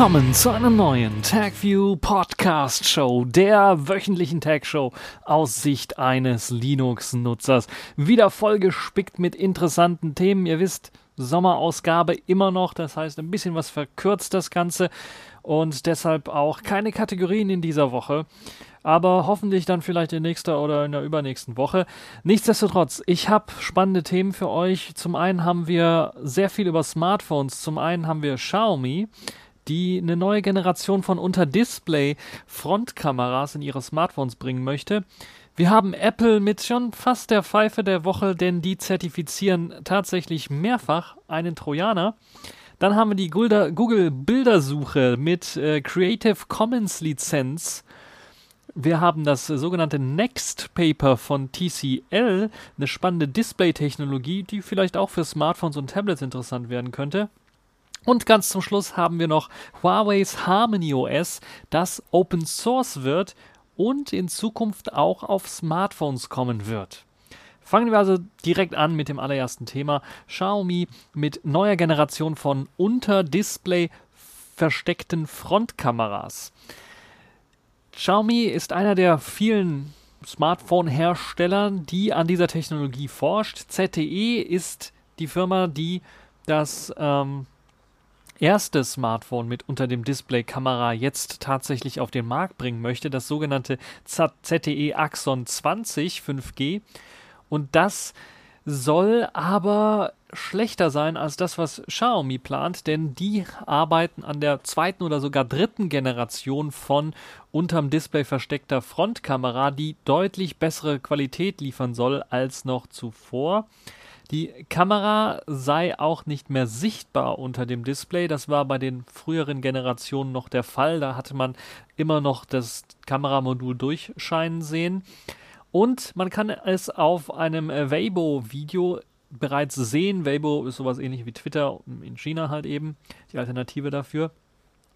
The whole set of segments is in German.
Willkommen zu einer neuen TagView Podcast Show, der wöchentlichen Tag Show aus Sicht eines Linux-Nutzers. Wieder vollgespickt mit interessanten Themen. Ihr wisst, Sommerausgabe immer noch, das heißt ein bisschen was verkürzt das Ganze und deshalb auch keine Kategorien in dieser Woche aber hoffentlich dann vielleicht in nächster oder in der übernächsten Woche. Nichtsdestotrotz, ich habe spannende Themen für euch. Zum einen haben wir sehr viel über Smartphones. Zum einen haben wir Xiaomi, die eine neue Generation von Unterdisplay Frontkameras in ihre Smartphones bringen möchte. Wir haben Apple mit schon fast der Pfeife der Woche, denn die zertifizieren tatsächlich mehrfach einen Trojaner. Dann haben wir die Google Bildersuche mit äh, Creative Commons Lizenz wir haben das sogenannte Next Paper von TCL, eine spannende Display-Technologie, die vielleicht auch für Smartphones und Tablets interessant werden könnte. Und ganz zum Schluss haben wir noch Huawei's Harmony OS, das Open Source wird und in Zukunft auch auf Smartphones kommen wird. Fangen wir also direkt an mit dem allerersten Thema. Xiaomi mit neuer Generation von unter Display versteckten Frontkameras. Xiaomi ist einer der vielen Smartphone-Hersteller, die an dieser Technologie forscht. ZTE ist die Firma, die das ähm, erste Smartphone mit unter dem Display-Kamera jetzt tatsächlich auf den Markt bringen möchte, das sogenannte ZTE Axon 20 5G. Und das soll aber schlechter sein als das, was Xiaomi plant, denn die arbeiten an der zweiten oder sogar dritten Generation von unterm Display versteckter Frontkamera, die deutlich bessere Qualität liefern soll als noch zuvor. Die Kamera sei auch nicht mehr sichtbar unter dem Display. Das war bei den früheren Generationen noch der Fall. Da hatte man immer noch das Kameramodul durchscheinen sehen. Und man kann es auf einem äh, Weibo-Video bereits sehen. Weibo ist sowas ähnlich wie Twitter in China halt eben, die Alternative dafür.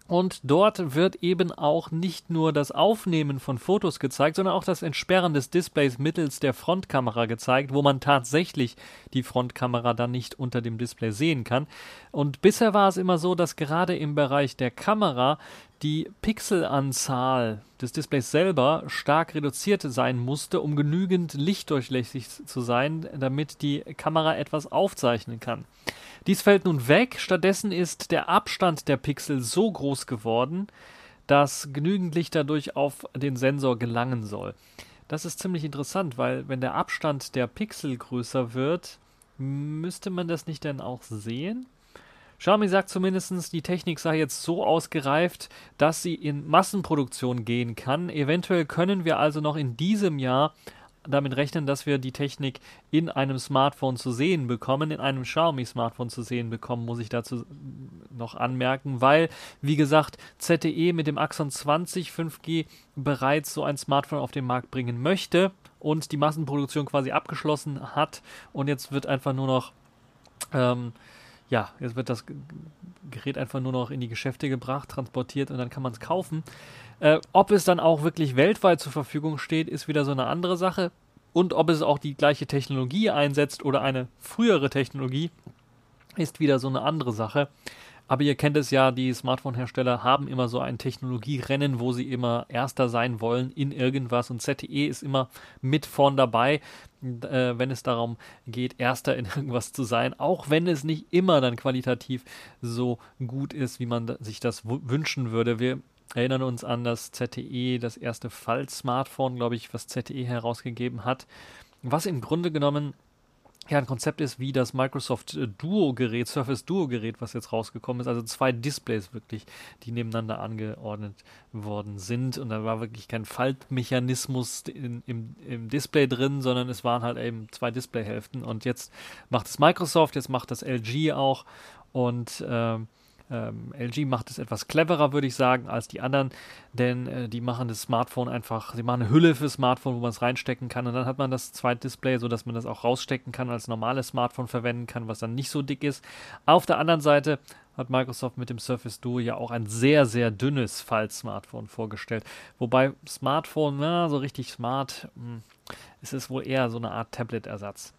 Und dort wird eben auch nicht nur das Aufnehmen von Fotos gezeigt, sondern auch das Entsperren des Displays mittels der Frontkamera gezeigt, wo man tatsächlich die Frontkamera dann nicht unter dem Display sehen kann. Und bisher war es immer so, dass gerade im Bereich der Kamera die Pixelanzahl des Displays selber stark reduziert sein musste, um genügend lichtdurchlässig zu sein, damit die Kamera etwas aufzeichnen kann. Dies fällt nun weg, stattdessen ist der Abstand der Pixel so groß geworden, dass genügend Licht dadurch auf den Sensor gelangen soll. Das ist ziemlich interessant, weil wenn der Abstand der Pixel größer wird, müsste man das nicht dann auch sehen? Xiaomi sagt zumindest, die Technik sei jetzt so ausgereift, dass sie in Massenproduktion gehen kann. Eventuell können wir also noch in diesem Jahr damit rechnen, dass wir die Technik in einem Smartphone zu sehen bekommen, in einem Xiaomi-Smartphone zu sehen bekommen, muss ich dazu noch anmerken, weil, wie gesagt, ZTE mit dem Axon 20 5G bereits so ein Smartphone auf den Markt bringen möchte und die Massenproduktion quasi abgeschlossen hat und jetzt wird einfach nur noch ähm, ja, jetzt wird das Gerät einfach nur noch in die Geschäfte gebracht, transportiert und dann kann man es kaufen. Äh, ob es dann auch wirklich weltweit zur Verfügung steht, ist wieder so eine andere Sache. Und ob es auch die gleiche Technologie einsetzt oder eine frühere Technologie, ist wieder so eine andere Sache. Aber ihr kennt es ja, die Smartphone-Hersteller haben immer so ein Technologierennen, wo sie immer Erster sein wollen in irgendwas. Und ZTE ist immer mit vorn dabei, äh, wenn es darum geht, Erster in irgendwas zu sein. Auch wenn es nicht immer dann qualitativ so gut ist, wie man sich das wünschen würde. Wir erinnern uns an das ZTE, das erste Fall-Smartphone, glaube ich, was ZTE herausgegeben hat. Was im Grunde genommen ja ein Konzept ist wie das Microsoft äh, Duo-Gerät, Surface Duo-Gerät, was jetzt rausgekommen ist. Also zwei Displays wirklich, die nebeneinander angeordnet worden sind. Und da war wirklich kein Faltmechanismus in, im, im Display drin, sondern es waren halt eben zwei Displayhälften. Und jetzt macht es Microsoft, jetzt macht das LG auch. Und ähm, ähm, LG macht es etwas cleverer, würde ich sagen, als die anderen, denn äh, die machen das Smartphone einfach, sie machen eine Hülle für Smartphone, wo man es reinstecken kann und dann hat man das zweite Display, sodass man das auch rausstecken kann, als normales Smartphone verwenden kann, was dann nicht so dick ist. Auf der anderen Seite hat Microsoft mit dem Surface Duo ja auch ein sehr, sehr dünnes Fall-Smartphone vorgestellt. Wobei Smartphone, na, so richtig smart, mh, hm, ist es wohl eher so eine Art Tablet-Ersatz.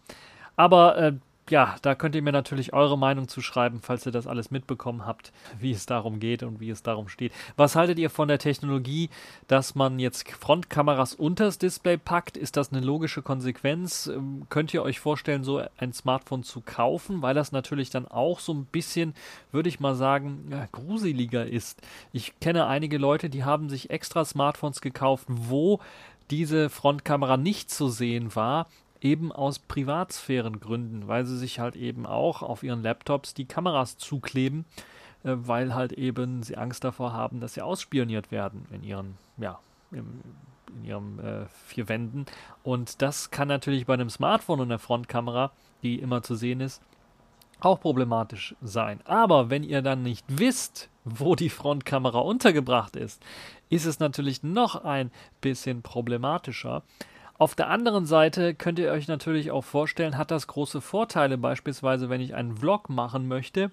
Aber äh, ja, da könnt ihr mir natürlich eure Meinung zu schreiben, falls ihr das alles mitbekommen habt, wie es darum geht und wie es darum steht. Was haltet ihr von der Technologie, dass man jetzt Frontkameras unters Display packt? Ist das eine logische Konsequenz? Ähm, könnt ihr euch vorstellen, so ein Smartphone zu kaufen, weil das natürlich dann auch so ein bisschen, würde ich mal sagen, ja, gruseliger ist. Ich kenne einige Leute, die haben sich extra Smartphones gekauft, wo diese Frontkamera nicht zu sehen war, eben aus Privatsphärengründen, weil sie sich halt eben auch auf ihren Laptops die Kameras zukleben, äh, weil halt eben sie Angst davor haben, dass sie ausspioniert werden in ihren, ja, im, in ihren äh, vier Wänden. Und das kann natürlich bei einem Smartphone und einer Frontkamera, die immer zu sehen ist, auch problematisch sein. Aber wenn ihr dann nicht wisst, wo die Frontkamera untergebracht ist, ist es natürlich noch ein bisschen problematischer. Auf der anderen Seite könnt ihr euch natürlich auch vorstellen, hat das große Vorteile. Beispielsweise, wenn ich einen Vlog machen möchte,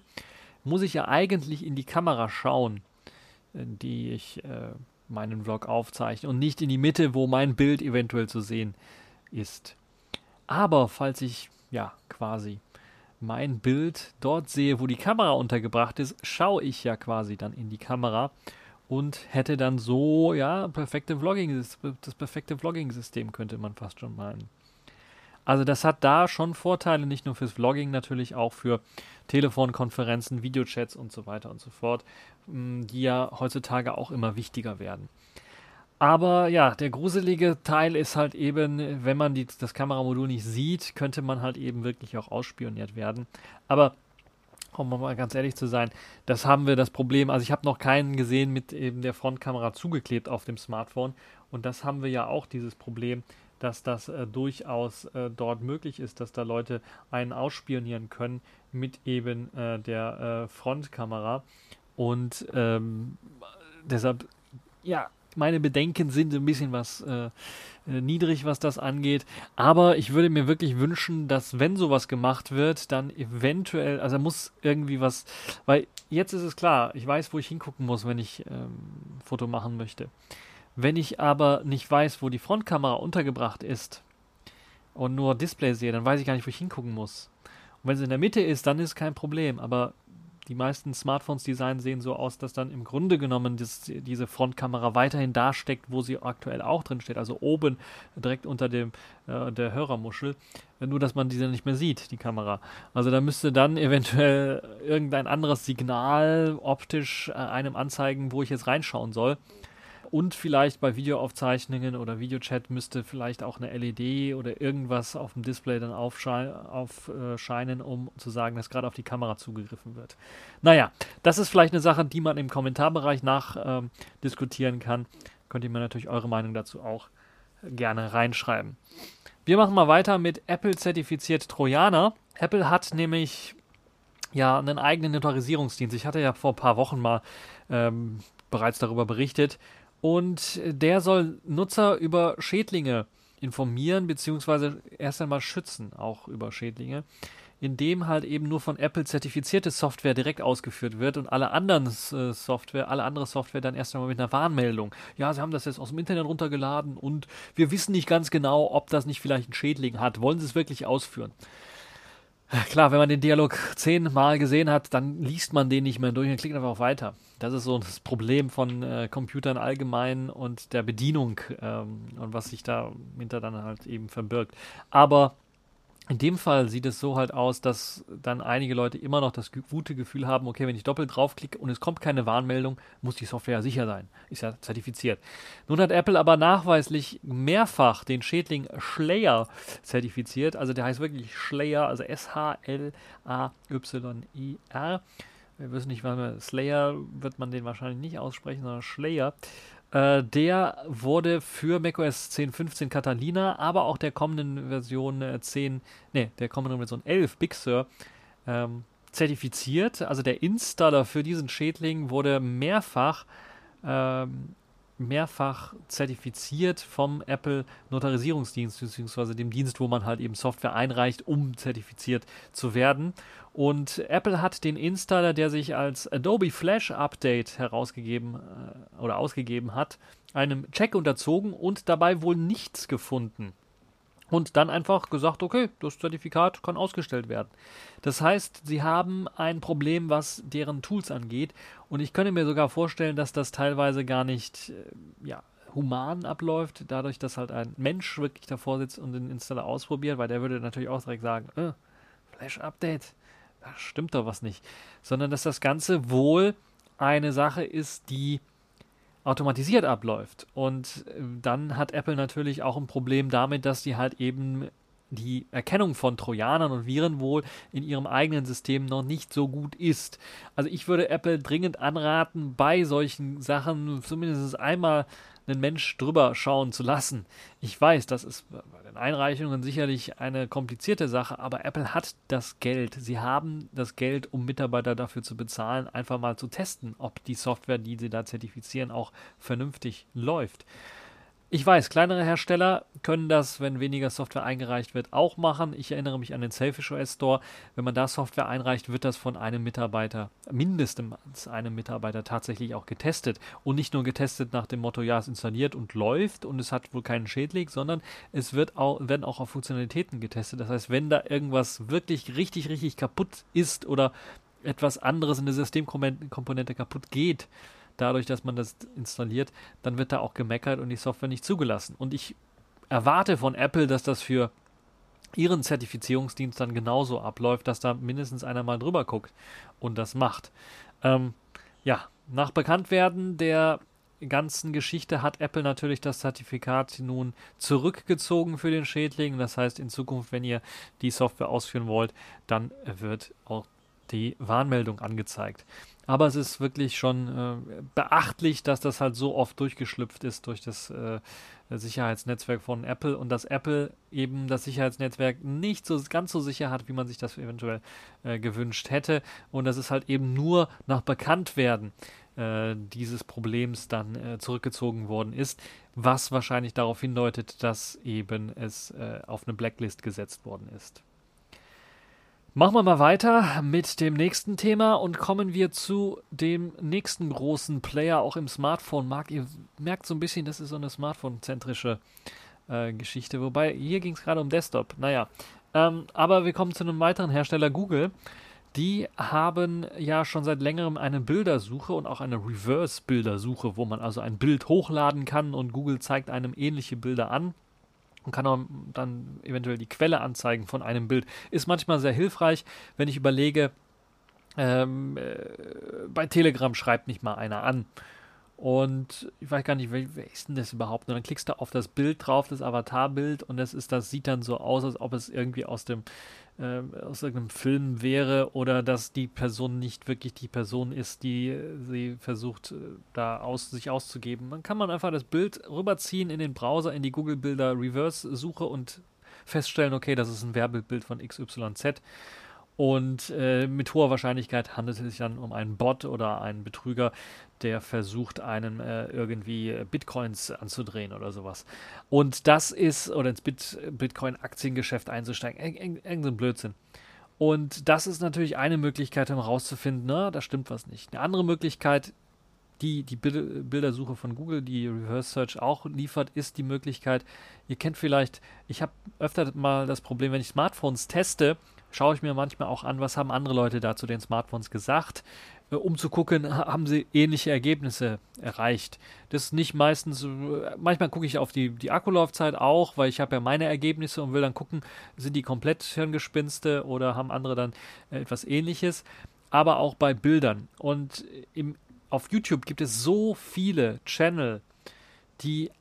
muss ich ja eigentlich in die Kamera schauen, äh, die ich äh, meinen Vlog aufzeichne und nicht in die Mitte, wo mein Bild eventuell zu sehen ist. Aber falls ich ja quasi mein Bild dort sehe, wo die Kamera untergebracht ist, schaue ich ja quasi dann in die Kamera und hätte dann so, ja, perfekte Vlogging, das perfekte Vlogging-System könnte man fast schon meinen. Also das hat da schon Vorteile, nicht nur fürs Vlogging, natürlich auch für Telefonkonferenzen, Videochats und so weiter und so fort, die ja heutzutage auch immer wichtiger werden. Aber ja, der gruselige Teil ist halt eben, wenn man die, das Kameramodul nicht sieht, könnte man halt eben wirklich auch ausspioniert werden. Aber um mal ganz ehrlich zu sein, das haben wir das Problem. Also ich habe noch keinen gesehen mit eben der Frontkamera zugeklebt auf dem Smartphone. Und das haben wir ja auch dieses Problem, dass das äh, durchaus äh, dort möglich ist, dass da Leute einen ausspionieren können mit eben äh, der äh, Frontkamera. Und ähm, deshalb, ja, meine Bedenken sind ein bisschen was äh, äh, niedrig, was das angeht. Aber ich würde mir wirklich wünschen, dass wenn sowas gemacht wird, dann eventuell, also muss irgendwie was, weil jetzt ist es klar, ich weiß, wo ich hingucken muss, wenn ich ähm, Foto machen möchte. Wenn ich aber nicht weiß, wo die Frontkamera untergebracht ist und nur Display sehe, dann weiß ich gar nicht, wo ich hingucken muss. Und wenn sie in der Mitte ist, dann ist kein Problem. Aber die meisten Smartphones-Design sehen so aus, dass dann im Grunde genommen das, diese Frontkamera weiterhin da steckt, wo sie aktuell auch drin steht, also oben direkt unter dem äh, der Hörermuschel, nur dass man diese nicht mehr sieht, die Kamera. Also da müsste dann eventuell irgendein anderes Signal optisch äh, einem anzeigen, wo ich jetzt reinschauen soll. Und vielleicht bei Videoaufzeichnungen oder Videochat müsste vielleicht auch eine LED oder irgendwas auf dem Display dann aufscheinen, um zu sagen, dass gerade auf die Kamera zugegriffen wird. Naja, das ist vielleicht eine Sache, die man im Kommentarbereich nachdiskutieren ähm, kann. Könnt ihr mir natürlich eure Meinung dazu auch gerne reinschreiben. Wir machen mal weiter mit Apple zertifiziert Trojaner. Apple hat nämlich ja einen eigenen Notarisierungsdienst. Ich hatte ja vor ein paar Wochen mal ähm, bereits darüber berichtet. Und der soll Nutzer über Schädlinge informieren, beziehungsweise erst einmal schützen, auch über Schädlinge, indem halt eben nur von Apple zertifizierte Software direkt ausgeführt wird und alle anderen äh, Software, alle andere Software dann erst einmal mit einer Warnmeldung. Ja, sie haben das jetzt aus dem Internet runtergeladen und wir wissen nicht ganz genau, ob das nicht vielleicht einen Schädling hat. Wollen sie es wirklich ausführen? Klar, wenn man den Dialog zehnmal gesehen hat, dann liest man den nicht mehr durch und klickt einfach auf Weiter. Das ist so das Problem von äh, Computern allgemein und der Bedienung ähm, und was sich da hinter dann halt eben verbirgt. Aber in dem Fall sieht es so halt aus, dass dann einige Leute immer noch das gute Gefühl haben, okay, wenn ich doppelt draufklicke und es kommt keine Warnmeldung, muss die Software sicher sein. Ist ja zertifiziert. Nun hat Apple aber nachweislich mehrfach den Schädling Slayer zertifiziert. Also der heißt wirklich Slayer, also S-H-L-A-Y-I-R. Wir wissen nicht, wann Slayer wird man den wahrscheinlich nicht aussprechen, sondern Slayer. Äh, der wurde für macOS 10.15 Catalina, aber auch der kommenden Version 10, äh, nee, der kommenden Version 11 Big Sur ähm, zertifiziert. Also der Installer für diesen Schädling wurde mehrfach ähm, mehrfach zertifiziert vom Apple Notarisierungsdienst, beziehungsweise dem Dienst, wo man halt eben Software einreicht, um zertifiziert zu werden. Und Apple hat den Installer, der sich als Adobe Flash Update herausgegeben äh, oder ausgegeben hat, einem Check unterzogen und dabei wohl nichts gefunden. Und dann einfach gesagt, okay, das Zertifikat kann ausgestellt werden. Das heißt, sie haben ein Problem, was deren Tools angeht und ich könnte mir sogar vorstellen, dass das teilweise gar nicht äh, ja, human abläuft, dadurch, dass halt ein Mensch wirklich davor sitzt und den Installer ausprobiert, weil der würde natürlich auch direkt sagen, äh, Flash-Update, da stimmt doch was nicht. Sondern dass das Ganze wohl eine Sache ist, die automatisiert abläuft. Und äh, dann hat Apple natürlich auch ein Problem damit, dass die halt eben die Erkennung von Trojanern und Viren wohl in ihrem eigenen System noch nicht so gut ist. Also ich würde Apple dringend anraten, bei solchen Sachen zumindest einmal einen Mensch drüber schauen zu lassen. Ich weiß, das ist bei den Einreichungen sicherlich eine komplizierte Sache, aber Apple hat das Geld. Sie haben das Geld, um Mitarbeiter dafür zu bezahlen, einfach mal zu testen, ob die Software, die sie da zertifizieren, auch vernünftig läuft. Ich weiß, kleinere Hersteller können das, wenn weniger Software eingereicht wird, auch machen. Ich erinnere mich an den Selfish OS Store. Wenn man da Software einreicht, wird das von einem Mitarbeiter, mindestens einem Mitarbeiter, tatsächlich auch getestet. Und nicht nur getestet nach dem Motto, ja, es installiert und läuft und es hat wohl keinen Schädling, sondern es wird auch, werden auch auf Funktionalitäten getestet. Das heißt, wenn da irgendwas wirklich richtig, richtig kaputt ist oder etwas anderes in der Systemkomponente kaputt geht, dadurch, dass man das installiert, dann wird da auch gemeckert und die Software nicht zugelassen. Und ich erwarte von Apple, dass das für ihren Zertifizierungsdienst dann genauso abläuft, dass da mindestens einer mal drüber guckt und das macht. Ähm, ja, nach Bekanntwerden der ganzen Geschichte hat Apple natürlich das Zertifikat nun zurückgezogen für den Schädling. Das heißt, in Zukunft, wenn ihr die Software ausführen wollt, dann wird auch die Warnmeldung angezeigt. Aber es ist wirklich schon äh, beachtlich, dass das halt so oft durchgeschlüpft ist durch das äh, Sicherheitsnetzwerk von Apple und dass Apple eben das Sicherheitsnetzwerk nicht so ganz so sicher hat, wie man sich das eventuell äh, gewünscht hätte. Und dass es halt eben nur nach Bekanntwerden äh, dieses Problems dann äh, zurückgezogen worden ist, was wahrscheinlich darauf hindeutet, dass eben es äh, auf eine Blacklist gesetzt worden ist. Machen wir mal weiter mit dem nächsten Thema und kommen wir zu dem nächsten großen Player auch im Smartphone-Markt. Ihr merkt so ein bisschen, das ist so eine Smartphone-zentrische äh, Geschichte, wobei hier ging es gerade um Desktop. Naja, ähm, aber wir kommen zu einem weiteren Hersteller, Google. Die haben ja schon seit längerem eine Bildersuche und auch eine Reverse-Bildersuche, wo man also ein Bild hochladen kann und Google zeigt einem ähnliche Bilder an und kann auch dann eventuell die Quelle anzeigen von einem Bild. Ist manchmal sehr hilfreich, wenn ich überlege, ähm, äh, bei Telegram schreibt nicht mal einer an. Und ich weiß gar nicht, wer, wer, ist denn das überhaupt? Und dann klickst du auf das Bild drauf, das Avatarbild, und das ist, das sieht dann so aus, als ob es irgendwie aus dem äh, aus irgendeinem Film wäre oder dass die Person nicht wirklich die Person ist, die sie versucht, äh, da aus, sich auszugeben. Dann kann man einfach das Bild rüberziehen in den Browser, in die Google Bilder Reverse Suche und feststellen, okay, das ist ein Werbebildbild von XYZ. Und äh, mit hoher Wahrscheinlichkeit handelt es sich dann um einen Bot oder einen Betrüger, der versucht, einen äh, irgendwie Bitcoins anzudrehen oder sowas. Und das ist, oder ins Bit Bitcoin-Aktiengeschäft einzusteigen, irgendein Blödsinn. Und das ist natürlich eine Möglichkeit, um herauszufinden, na, da stimmt was nicht. Eine andere Möglichkeit, die die Bildersuche von Google, die Reverse Search auch liefert, ist die Möglichkeit, ihr kennt vielleicht, ich habe öfter mal das Problem, wenn ich Smartphones teste, schaue ich mir manchmal auch an, was haben andere Leute da zu den Smartphones gesagt, äh, um zu gucken, haben sie ähnliche Ergebnisse erreicht. Das ist nicht meistens, äh, manchmal gucke ich auf die, die Akkulaufzeit auch, weil ich habe ja meine Ergebnisse und will dann gucken, sind die komplett Hirngespinste oder haben andere dann äh, etwas ähnliches. Aber auch bei Bildern. Und im, auf YouTube gibt es so viele Channel, die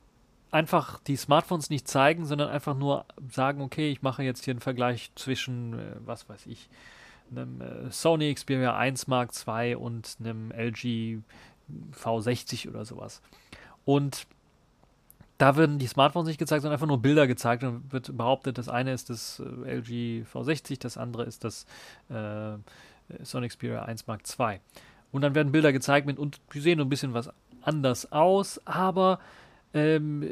einfach die Smartphones nicht zeigen, sondern einfach nur sagen, okay, ich mache jetzt hier einen Vergleich zwischen, äh, was weiß ich, einem äh, Sony Xperia 1 Mark II und einem LG V60 oder sowas. Und da werden die Smartphones nicht gezeigt, sondern einfach nur Bilder gezeigt und wird behauptet, das eine ist das äh, LG V60, das andere ist das äh, Sony Xperia 1 Mark II. Und dann werden Bilder gezeigt mit, und die sehen ein bisschen was anders aus, aber ähm,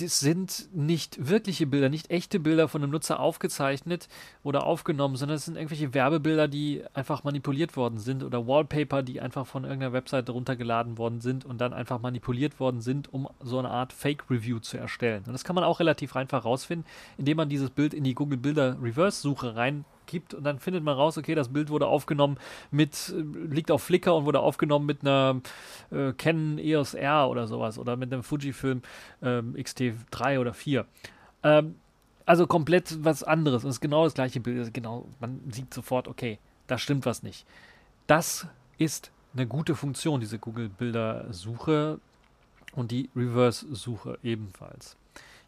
das sind nicht wirkliche Bilder, nicht echte Bilder von einem Nutzer aufgezeichnet oder aufgenommen, sondern es sind irgendwelche Werbebilder, die einfach manipuliert worden sind oder Wallpaper, die einfach von irgendeiner Webseite runtergeladen worden sind und dann einfach manipuliert worden sind, um so eine Art Fake-Review zu erstellen. Und das kann man auch relativ einfach rausfinden, indem man dieses Bild in die Google Bilder Reverse-Suche rein gibt und dann findet man raus, okay, das Bild wurde aufgenommen mit, äh, liegt auf Flickr und wurde aufgenommen mit einer äh, Canon EOS R oder sowas oder mit einem Fujifilm ähm, XT3 oder 4. Ähm, also komplett was anderes und es ist genau das gleiche Bild. Genau, man sieht sofort, okay, da stimmt was nicht. Das ist eine gute Funktion, diese Google-Bildersuche und die Reverse-Suche ebenfalls.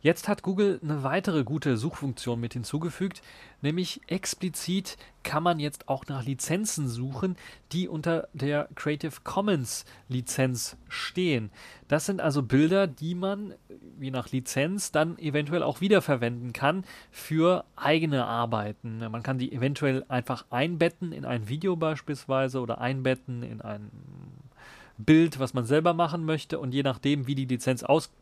Jetzt hat Google eine weitere gute Suchfunktion mit hinzugefügt, nämlich explizit kann man jetzt auch nach Lizenzen suchen, die unter der Creative Commons Lizenz stehen. Das sind also Bilder, die man je nach Lizenz dann eventuell auch wiederverwenden kann für eigene Arbeiten. Man kann die eventuell einfach einbetten in ein Video beispielsweise oder einbetten in ein Bild, was man selber machen möchte und je nachdem, wie die Lizenz ausgeht,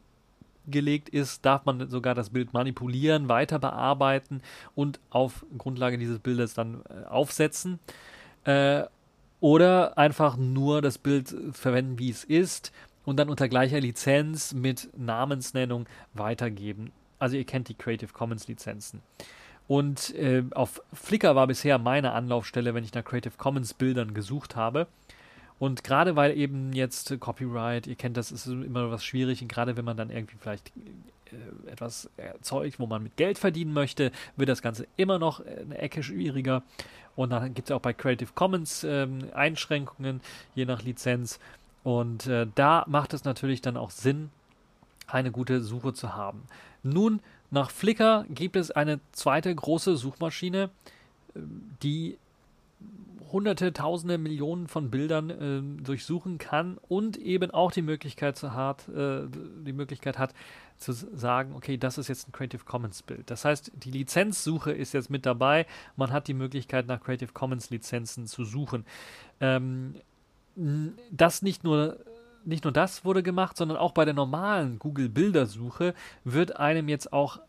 gelegt ist, darf man sogar das Bild manipulieren, weiter bearbeiten und auf Grundlage dieses Bildes dann äh, aufsetzen. Äh, oder einfach nur das Bild verwenden, wie es ist und dann unter gleicher Lizenz mit Namensnennung weitergeben. Also ihr kennt die Creative Commons Lizenzen. Und äh, auf Flickr war bisher meine Anlaufstelle, wenn ich nach Creative Commons Bildern gesucht habe. Und gerade weil eben jetzt Copyright, ihr kennt das, ist immer was schwierig, und gerade wenn man dann irgendwie vielleicht äh, etwas erzeugt, wo man mit Geld verdienen möchte, wird das Ganze immer noch eine Ecke schwieriger. Und dann gibt es auch bei Creative Commons ähm, Einschränkungen, je nach Lizenz. Und äh, da macht es natürlich dann auch Sinn, eine gute Suche zu haben. Nun, nach Flickr gibt es eine zweite große Suchmaschine, äh, die hunderte, tausende, Millionen von Bildern äh, durchsuchen kann und eben auch die Möglichkeit, zu hart, äh, die Möglichkeit hat, zu sagen, okay, das ist jetzt ein Creative Commons Bild. Das heißt, die Lizenzsuche ist jetzt mit dabei. Man hat die Möglichkeit, nach Creative Commons Lizenzen zu suchen. Ähm, das nicht nur nicht nur das wurde gemacht, sondern auch bei der normalen Google Bildersuche wird einem jetzt auch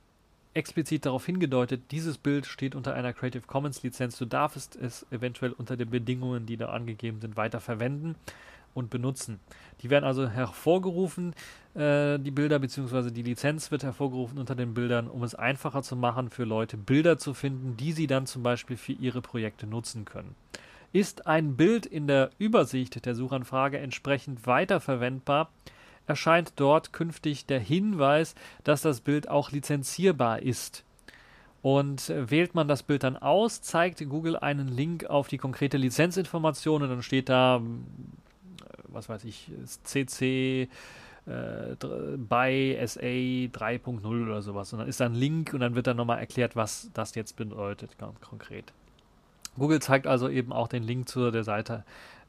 explizit darauf hingedeutet, dieses Bild steht unter einer Creative Commons Lizenz. Du darfst es eventuell unter den Bedingungen, die da angegeben sind, weiter verwenden und benutzen. Die werden also hervorgerufen, äh, die Bilder, beziehungsweise die Lizenz wird hervorgerufen unter den Bildern, um es einfacher zu machen für Leute, Bilder zu finden, die sie dann zum Beispiel für ihre Projekte nutzen können. Ist ein Bild in der Übersicht der Suchanfrage entsprechend weiterverwendbar, erscheint dort künftig der Hinweis, dass das Bild auch lizenzierbar ist. Und äh, wählt man das Bild dann aus, zeigt Google einen Link auf die konkrete Lizenzinformation und dann steht da, äh, was weiß ich, CC äh, bei SA 3.0 oder sowas. Und dann ist da ein Link und dann wird dann nochmal erklärt, was das jetzt bedeutet, ganz konkret. Google zeigt also eben auch den Link zu der Seite,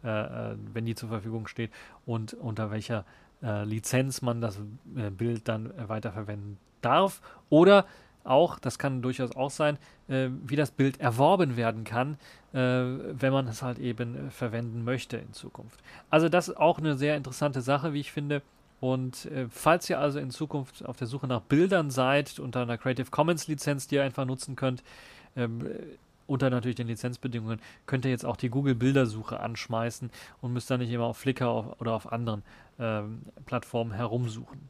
äh, äh wenn die zur Verfügung steht und unter welcher äh, Lizenz man das äh, Bild dann äh, weiterverwenden darf. Oder auch, das kann durchaus auch sein, äh, wie das Bild erworben werden kann, äh, wenn man es halt eben verwenden möchte in Zukunft. Also das ist auch eine sehr interessante Sache, wie ich finde. Und äh, falls ihr also in Zukunft auf der Suche nach Bildern seid, unter einer Creative Commons Lizenz, die ihr einfach nutzen könnt, ähm, unter natürlich den Lizenzbedingungen, könnt ihr jetzt auch die Google Bildersuche anschmeißen und müsst dann nicht immer auf Flickr oder auf anderen ähm, Plattformen herumsuchen.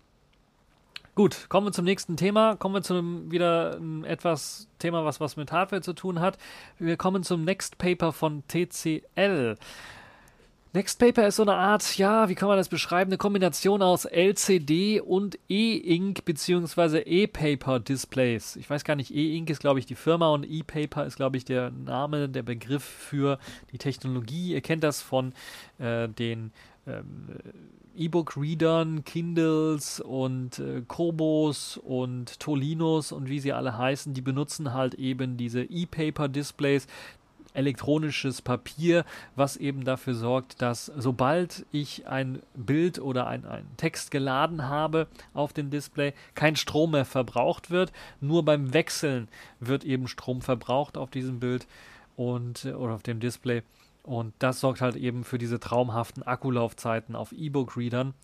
Gut, kommen wir zum nächsten Thema. Kommen wir zu einem, wieder ein etwas Thema, was was mit Hardware zu tun hat. Wir kommen zum Next Paper von TCL. Nextpaper ist so eine Art, ja, wie kann man das beschreiben? Eine Kombination aus LCD und E-Ink bzw. E-Paper-Displays. Ich weiß gar nicht, E-Ink ist, glaube ich, die Firma und E-Paper ist, glaube ich, der Name, der Begriff für die Technologie. Ihr kennt das von äh, den E-Book-Readern, Kindles und äh, Kobos und Tolinos und wie sie alle heißen, die benutzen halt eben diese E-Paper-Displays, elektronisches Papier, was eben dafür sorgt, dass sobald ich ein Bild oder ein, ein Text geladen habe auf dem Display, kein Strom mehr verbraucht wird. Nur beim Wechseln wird eben Strom verbraucht auf diesem Bild und äh, oder auf dem Display. Und das sorgt halt eben für diese traumhaften Akkulaufzeiten auf E-Book-Readern.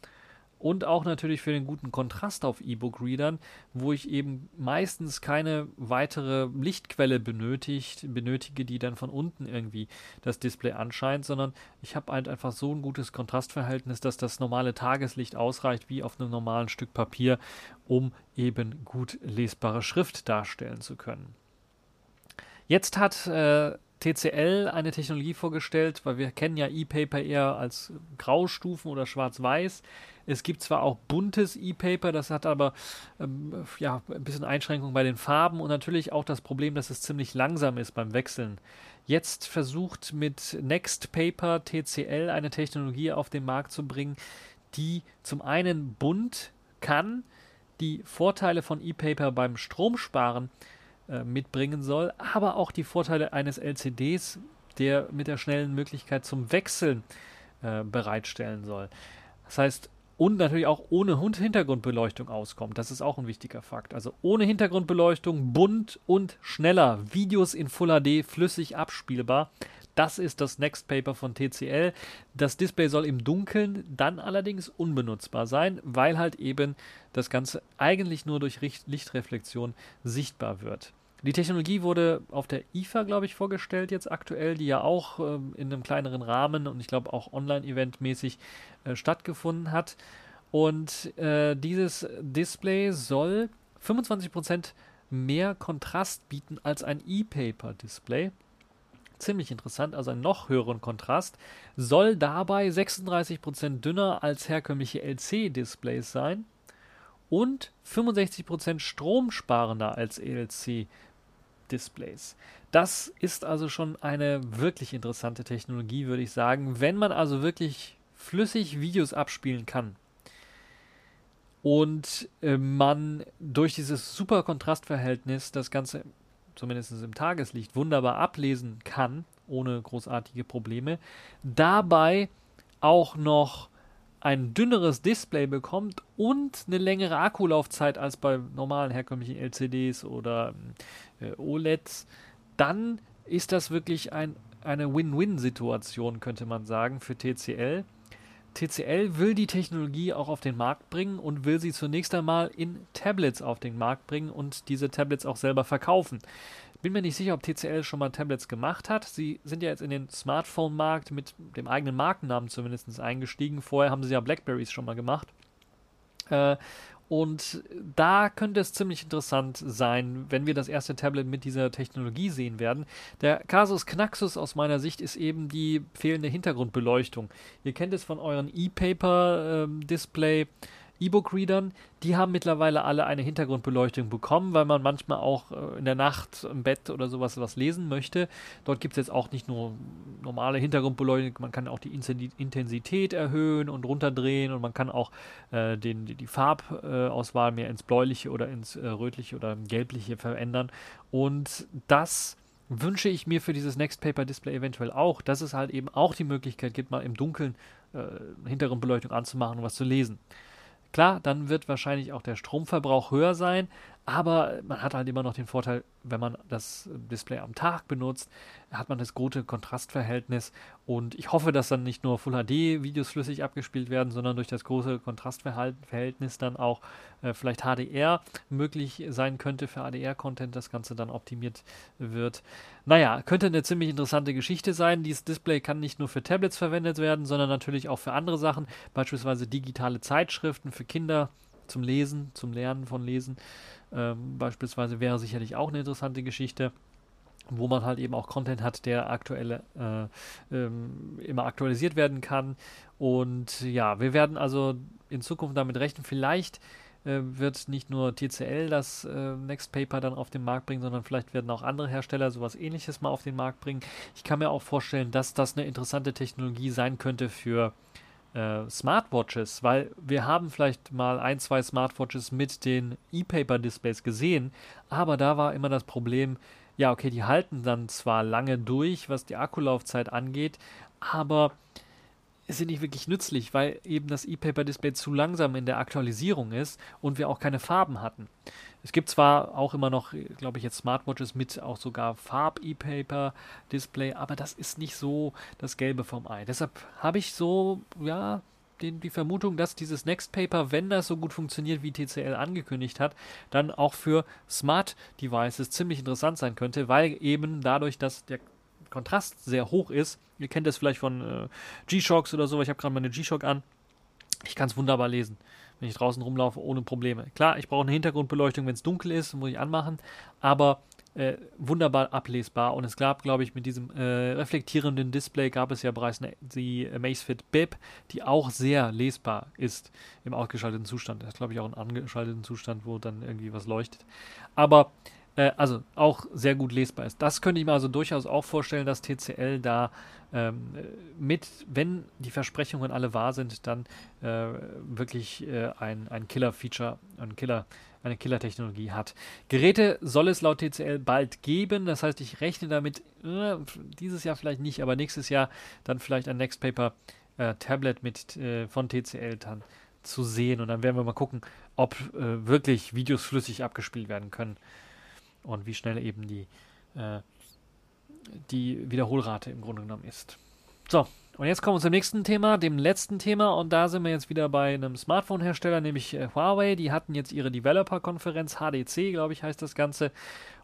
und auch natürlich für den guten Kontrast auf E-Book-Readern, wo ich eben meistens keine weitere Lichtquelle benötigt, benötige, die dann von unten irgendwie das Display anscheint, sondern ich habe halt einfach so ein gutes Kontrastverhältnis, dass das normale Tageslicht ausreicht, wie auf einem normalen Stück Papier, um eben gut lesbare Schrift darstellen zu können. Jetzt hat äh, TCL eine Technologie vorgestellt, weil wir kennen ja E-Paper eher als Graustufen oder Schwarz-Weiß. Es gibt zwar auch buntes E-Paper, das hat aber ähm, ja, ein bisschen Einschränkungen bei den Farben und natürlich auch das Problem, dass es ziemlich langsam ist beim Wechseln. Jetzt versucht mit Next Paper TCL eine Technologie auf den Markt zu bringen, die zum einen bunt kann, die Vorteile von E-Paper beim Stromsparen äh, mitbringen soll, aber auch die Vorteile eines LCDs, der mit der schnellen Möglichkeit zum Wechseln äh, bereitstellen soll. Das heißt, und natürlich auch ohne Hintergrundbeleuchtung auskommt. Das ist auch ein wichtiger Fakt. Also ohne Hintergrundbeleuchtung, bunt und schneller. Videos in Full HD flüssig abspielbar. Das ist das Next Paper von TCL. Das Display soll im Dunkeln dann allerdings unbenutzbar sein, weil halt eben das Ganze eigentlich nur durch Lichtreflexion sichtbar wird. Die Technologie wurde auf der IFA, glaube ich, vorgestellt jetzt aktuell, die ja auch ähm, in einem kleineren Rahmen und ich glaube auch online-eventmäßig äh, stattgefunden hat. Und äh, dieses Display soll 25% mehr Kontrast bieten als ein E-Paper-Display. Ziemlich interessant, also einen noch höheren Kontrast. Soll dabei 36% dünner als herkömmliche LC-Displays sein und 65% stromsparender als ELC-Displays. Das ist also schon eine wirklich interessante Technologie, würde ich sagen. Wenn man also wirklich flüssig Videos abspielen kann und äh, man durch dieses super Kontrastverhältnis das Ganze zumindest im Tageslicht wunderbar ablesen kann, ohne großartige Probleme, dabei auch noch ein dünneres Display bekommt und eine längere Akkulaufzeit als bei normalen herkömmlichen LCDs oder äh, OLEDs, dann ist das wirklich ein, eine Win-Win-Situation, könnte man sagen, für TCL. TCL will die Technologie auch auf den Markt bringen und will sie zunächst einmal in Tablets auf den Markt bringen und diese Tablets auch selber verkaufen. Bin mir nicht sicher, ob TCL schon mal Tablets gemacht hat. Sie sind ja jetzt in den Smartphone-Markt mit dem eigenen Markennamen zumindest eingestiegen. Vorher haben sie ja Blackberries schon mal gemacht. Äh, und da könnte es ziemlich interessant sein, wenn wir das erste Tablet mit dieser Technologie sehen werden. Der Casus Knaxus aus meiner Sicht ist eben die fehlende Hintergrundbeleuchtung. Ihr kennt es von euren E-Paper-Display. Ähm, E-Book-Readern, die haben mittlerweile alle eine Hintergrundbeleuchtung bekommen, weil man manchmal auch äh, in der Nacht im Bett oder sowas was lesen möchte. Dort gibt es jetzt auch nicht nur normale Hintergrundbeleuchtung, man kann auch die Intensität erhöhen und runterdrehen und man kann auch äh, den, die, die Farbauswahl mehr ins Bläuliche oder ins äh, Rötliche oder Gelbliche verändern. Und das wünsche ich mir für dieses Next Paper Display eventuell auch, dass es halt eben auch die Möglichkeit gibt, mal im Dunkeln äh, Hintergrundbeleuchtung anzumachen und was zu lesen. Klar, dann wird wahrscheinlich auch der Stromverbrauch höher sein, aber man hat halt immer noch den Vorteil, wenn man das Display am Tag benutzt, hat man das gute Kontrastverhältnis und ich hoffe, dass dann nicht nur Full HD Videos flüssig abgespielt werden, sondern durch das große Kontrastverhältnis dann auch äh, vielleicht HDR möglich sein könnte für ADR-Content, das Ganze dann optimiert wird. Naja, könnte eine ziemlich interessante Geschichte sein. Dieses Display kann nicht nur für Tablets verwendet werden, sondern natürlich auch für andere Sachen, beispielsweise digitale Zeitschriften für Kinder zum Lesen, zum Lernen von Lesen. Ähm, beispielsweise wäre sicherlich auch eine interessante Geschichte wo man halt eben auch Content hat, der aktuell äh, ähm, immer aktualisiert werden kann. Und ja, wir werden also in Zukunft damit rechnen. Vielleicht äh, wird nicht nur TCL das äh, Next Paper dann auf den Markt bringen, sondern vielleicht werden auch andere Hersteller sowas ähnliches mal auf den Markt bringen. Ich kann mir auch vorstellen, dass das eine interessante Technologie sein könnte für äh, Smartwatches, weil wir haben vielleicht mal ein, zwei Smartwatches mit den E-Paper-Displays gesehen, aber da war immer das Problem, ja, okay, die halten dann zwar lange durch, was die Akkulaufzeit angeht, aber sind nicht wirklich nützlich, weil eben das E-Paper-Display zu langsam in der Aktualisierung ist und wir auch keine Farben hatten. Es gibt zwar auch immer noch, glaube ich, jetzt Smartwatches mit auch sogar Farb-E-Paper-Display, aber das ist nicht so das Gelbe vom Ei. Deshalb habe ich so, ja, den, die Vermutung, dass dieses Next Paper, wenn das so gut funktioniert, wie TCL angekündigt hat, dann auch für Smart Devices ziemlich interessant sein könnte, weil eben dadurch, dass der Kontrast sehr hoch ist, ihr kennt das vielleicht von äh, G-Shocks oder so, ich habe gerade meine G-Shock an, ich kann es wunderbar lesen, wenn ich draußen rumlaufe, ohne Probleme. Klar, ich brauche eine Hintergrundbeleuchtung, wenn es dunkel ist, muss ich anmachen, aber äh, wunderbar ablesbar. Und es gab, glaube ich, mit diesem äh, reflektierenden Display gab es ja bereits eine, die Amazfit Bip, die auch sehr lesbar ist im ausgeschalteten Zustand. Das ist, glaube ich, auch ein angeschalteten Zustand, wo dann irgendwie was leuchtet. Aber äh, also auch sehr gut lesbar ist. Das könnte ich mir also durchaus auch vorstellen, dass TCL da ähm, mit, wenn die Versprechungen alle wahr sind, dann äh, wirklich äh, ein, ein Killer-Feature, ein Killer, eine Killer-Technologie hat. Geräte soll es laut TCL bald geben, das heißt, ich rechne damit, äh, dieses Jahr vielleicht nicht, aber nächstes Jahr dann vielleicht ein Next Paper äh, Tablet mit, äh, von TCL dann zu sehen und dann werden wir mal gucken, ob äh, wirklich Videos flüssig abgespielt werden können und wie schnell eben die, äh, die Wiederholrate im Grunde genommen ist. So, und jetzt kommen wir zum nächsten Thema, dem letzten Thema. Und da sind wir jetzt wieder bei einem Smartphone-Hersteller, nämlich äh, Huawei. Die hatten jetzt ihre Developer-Konferenz, HDC, glaube ich, heißt das Ganze,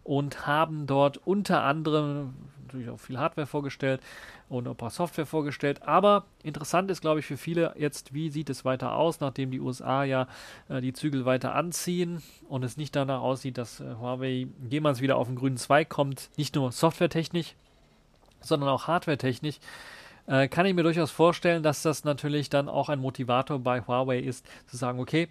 und haben dort unter anderem natürlich auch viel Hardware vorgestellt und ein paar Software vorgestellt. Aber interessant ist, glaube ich, für viele jetzt, wie sieht es weiter aus, nachdem die USA ja äh, die Zügel weiter anziehen und es nicht danach aussieht, dass äh, Huawei jemals wieder auf den grünen Zweig kommt, nicht nur softwaretechnisch, sondern auch hardwaretechnisch. Äh, kann ich mir durchaus vorstellen, dass das natürlich dann auch ein Motivator bei Huawei ist, zu sagen, okay,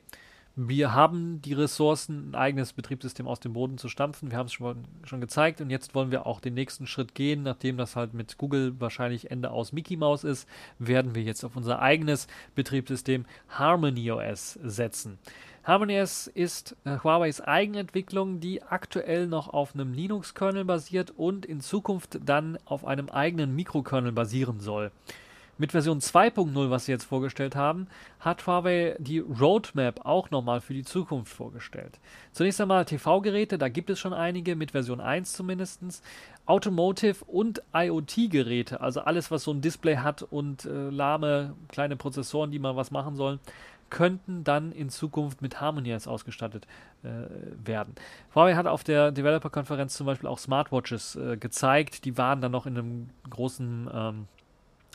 wir haben die Ressourcen, ein eigenes Betriebssystem aus dem Boden zu stampfen. Wir haben es schon, schon gezeigt und jetzt wollen wir auch den nächsten Schritt gehen. Nachdem das halt mit Google wahrscheinlich Ende aus Mickey Mouse ist, werden wir jetzt auf unser eigenes Betriebssystem Harmony OS setzen. Harmony OS ist äh, Huawei's Eigenentwicklung, die aktuell noch auf einem Linux-Kernel basiert und in Zukunft dann auf einem eigenen Mikrokernel basieren soll. Mit Version 2.0, was sie jetzt vorgestellt haben, hat Huawei die Roadmap auch nochmal für die Zukunft vorgestellt. Zunächst einmal TV-Geräte, da gibt es schon einige, mit Version 1 zumindest. Automotive und IoT-Geräte, also alles, was so ein Display hat und äh, lahme kleine Prozessoren, die mal was machen sollen, könnten dann in Zukunft mit HarmonyOS ausgestattet äh, werden. Huawei hat auf der Developer-Konferenz zum Beispiel auch Smartwatches äh, gezeigt, die waren dann noch in einem großen ähm,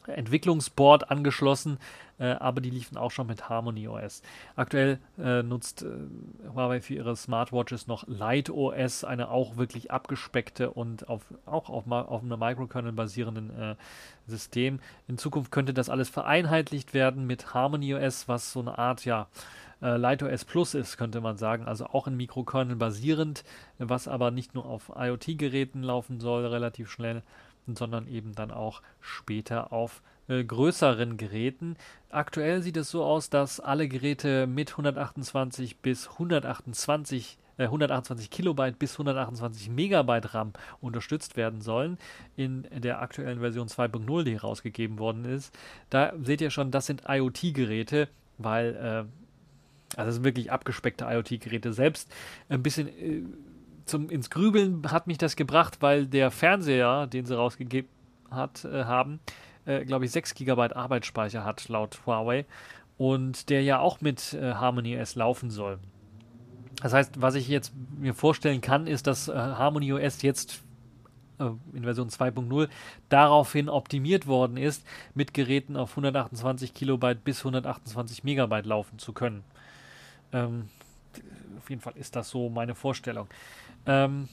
Entwicklungsboard angeschlossen, äh, aber die liefen auch schon mit Harmony OS. Aktuell äh, nutzt äh, Huawei für ihre Smartwatches noch Light OS, eine auch wirklich abgespeckte und auf, auch auf, auf einem Microkernel basierenden äh, System. In Zukunft könnte das alles vereinheitlicht werden mit Harmony OS, was so eine Art, ja, äh, LightOS Plus ist, könnte man sagen. Also auch in Mikrokernel basierend, was aber nicht nur auf IoT-Geräten laufen soll, relativ schnell, sondern eben dann auch später auf äh, größeren Geräten. Aktuell sieht es so aus, dass alle Geräte mit 128 bis 128 128 äh, Kilobyte bis 128 Megabyte RAM unterstützt werden sollen in der aktuellen Version 2.0, die herausgegeben worden ist. Da seht ihr schon, das sind IoT-Geräte, weil äh, also das sind wirklich abgespeckte IoT-Geräte. Selbst ein bisschen äh, zum, ins Grübeln hat mich das gebracht, weil der Fernseher, den sie rausgegeben hat, äh, haben, äh, glaube ich, 6 GB Arbeitsspeicher hat, laut Huawei. Und der ja auch mit äh, Harmony OS laufen soll. Das heißt, was ich jetzt mir vorstellen kann, ist, dass äh, Harmony OS jetzt äh, in Version 2.0 daraufhin optimiert worden ist, mit Geräten auf 128 Kilobyte bis 128 Megabyte laufen zu können. Ähm, auf jeden Fall ist das so meine Vorstellung. Ähm,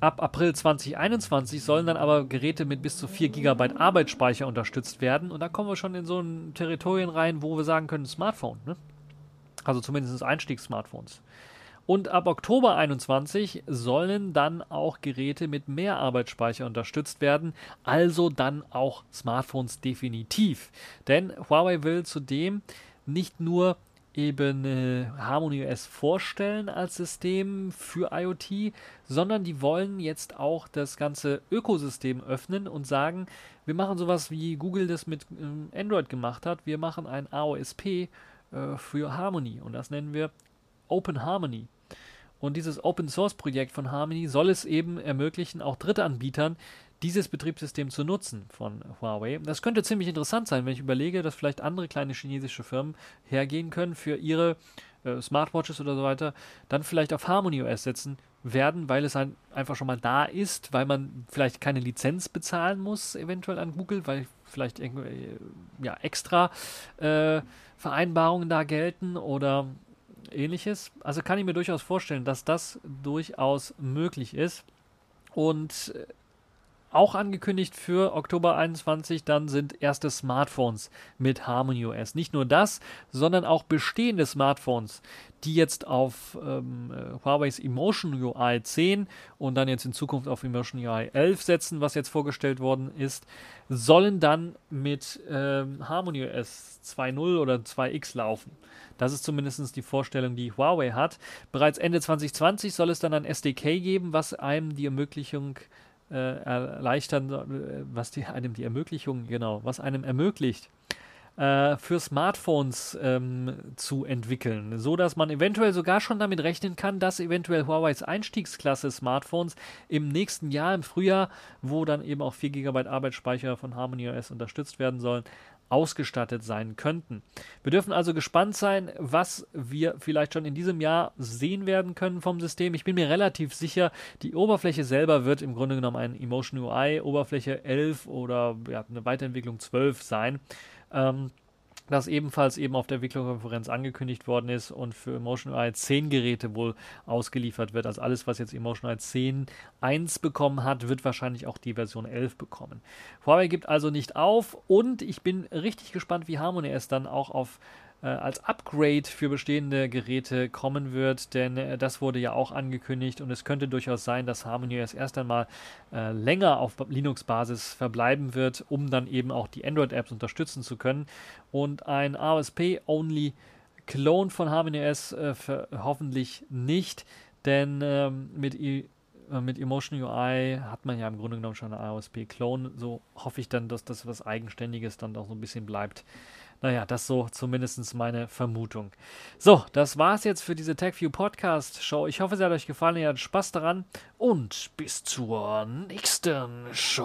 ab April 2021 sollen dann aber Geräte mit bis zu 4 GB Arbeitsspeicher unterstützt werden. Und da kommen wir schon in so ein Territorien rein, wo wir sagen können, Smartphone. Ne? Also zumindest Einstiegssmartphones. Und ab Oktober 21 sollen dann auch Geräte mit mehr Arbeitsspeicher unterstützt werden, also dann auch Smartphones definitiv. Denn Huawei will zudem nicht nur eben äh, Harmony OS vorstellen als System für IoT, sondern die wollen jetzt auch das ganze Ökosystem öffnen und sagen, wir machen sowas wie Google das mit äh, Android gemacht hat, wir machen ein AOSP äh, für Harmony und das nennen wir Open Harmony. Und dieses Open Source Projekt von Harmony soll es eben ermöglichen, auch Drittanbietern dieses Betriebssystem zu nutzen von Huawei. Das könnte ziemlich interessant sein, wenn ich überlege, dass vielleicht andere kleine chinesische Firmen hergehen können für ihre äh, Smartwatches oder so weiter, dann vielleicht auf Harmony OS setzen werden, weil es ein, einfach schon mal da ist, weil man vielleicht keine Lizenz bezahlen muss, eventuell an Google, weil vielleicht äh, ja, extra äh, Vereinbarungen da gelten oder ähnliches. Also kann ich mir durchaus vorstellen, dass das durchaus möglich ist. Und äh, auch angekündigt für Oktober 21 dann sind erste Smartphones mit Harmony OS. Nicht nur das, sondern auch bestehende Smartphones, die jetzt auf ähm, äh, Huawei's Emotion UI 10 und dann jetzt in Zukunft auf Emotion UI 11 setzen, was jetzt vorgestellt worden ist, sollen dann mit ähm, Harmony OS 2.0 oder 2X laufen. Das ist zumindest die Vorstellung, die Huawei hat. Bereits Ende 2020 soll es dann ein SDK geben, was einem die Ermöglichung äh, erleichtern, äh, was die, einem die Ermöglichung, genau, was einem ermöglicht, äh, für Smartphones ähm, zu entwickeln, so dass man eventuell sogar schon damit rechnen kann, dass eventuell Huawei's Einstiegsklasse Smartphones im nächsten Jahr, im Frühjahr, wo dann eben auch 4 GB Arbeitsspeicher von Harmony OS unterstützt werden sollen, ausgestattet sein könnten. Wir dürfen also gespannt sein, was wir vielleicht schon in diesem Jahr sehen werden können vom System. Ich bin mir relativ sicher, die Oberfläche selber wird im Grunde genommen ein Emotion UI Oberfläche 11 oder ja, eine Weiterentwicklung 12 sein. Ähm, das ebenfalls eben auf der Entwicklerkonferenz angekündigt worden ist und für Emotion UI 10 Geräte wohl ausgeliefert wird. Also alles, was jetzt Emotion UI 10 1 bekommen hat, wird wahrscheinlich auch die Version 11 bekommen. Huawei gibt also nicht auf und ich bin richtig gespannt, wie Harmony es dann auch auf als Upgrade für bestehende Geräte kommen wird, denn äh, das wurde ja auch angekündigt und es könnte durchaus sein, dass Harmony OS erst einmal äh, länger auf Linux-Basis verbleiben wird, um dann eben auch die Android-Apps unterstützen zu können und ein ASP-only Clone von Harmony OS äh, hoffentlich nicht, denn ähm, mit äh, mit Emotion UI hat man ja im Grunde genommen schon eine AOSP-Clone. So hoffe ich dann, dass das was Eigenständiges dann auch so ein bisschen bleibt. Naja, das so zumindest meine Vermutung. So, das war's jetzt für diese TechView Podcast Show. Ich hoffe, es hat euch gefallen, ihr hattet Spaß daran und bis zur nächsten Show.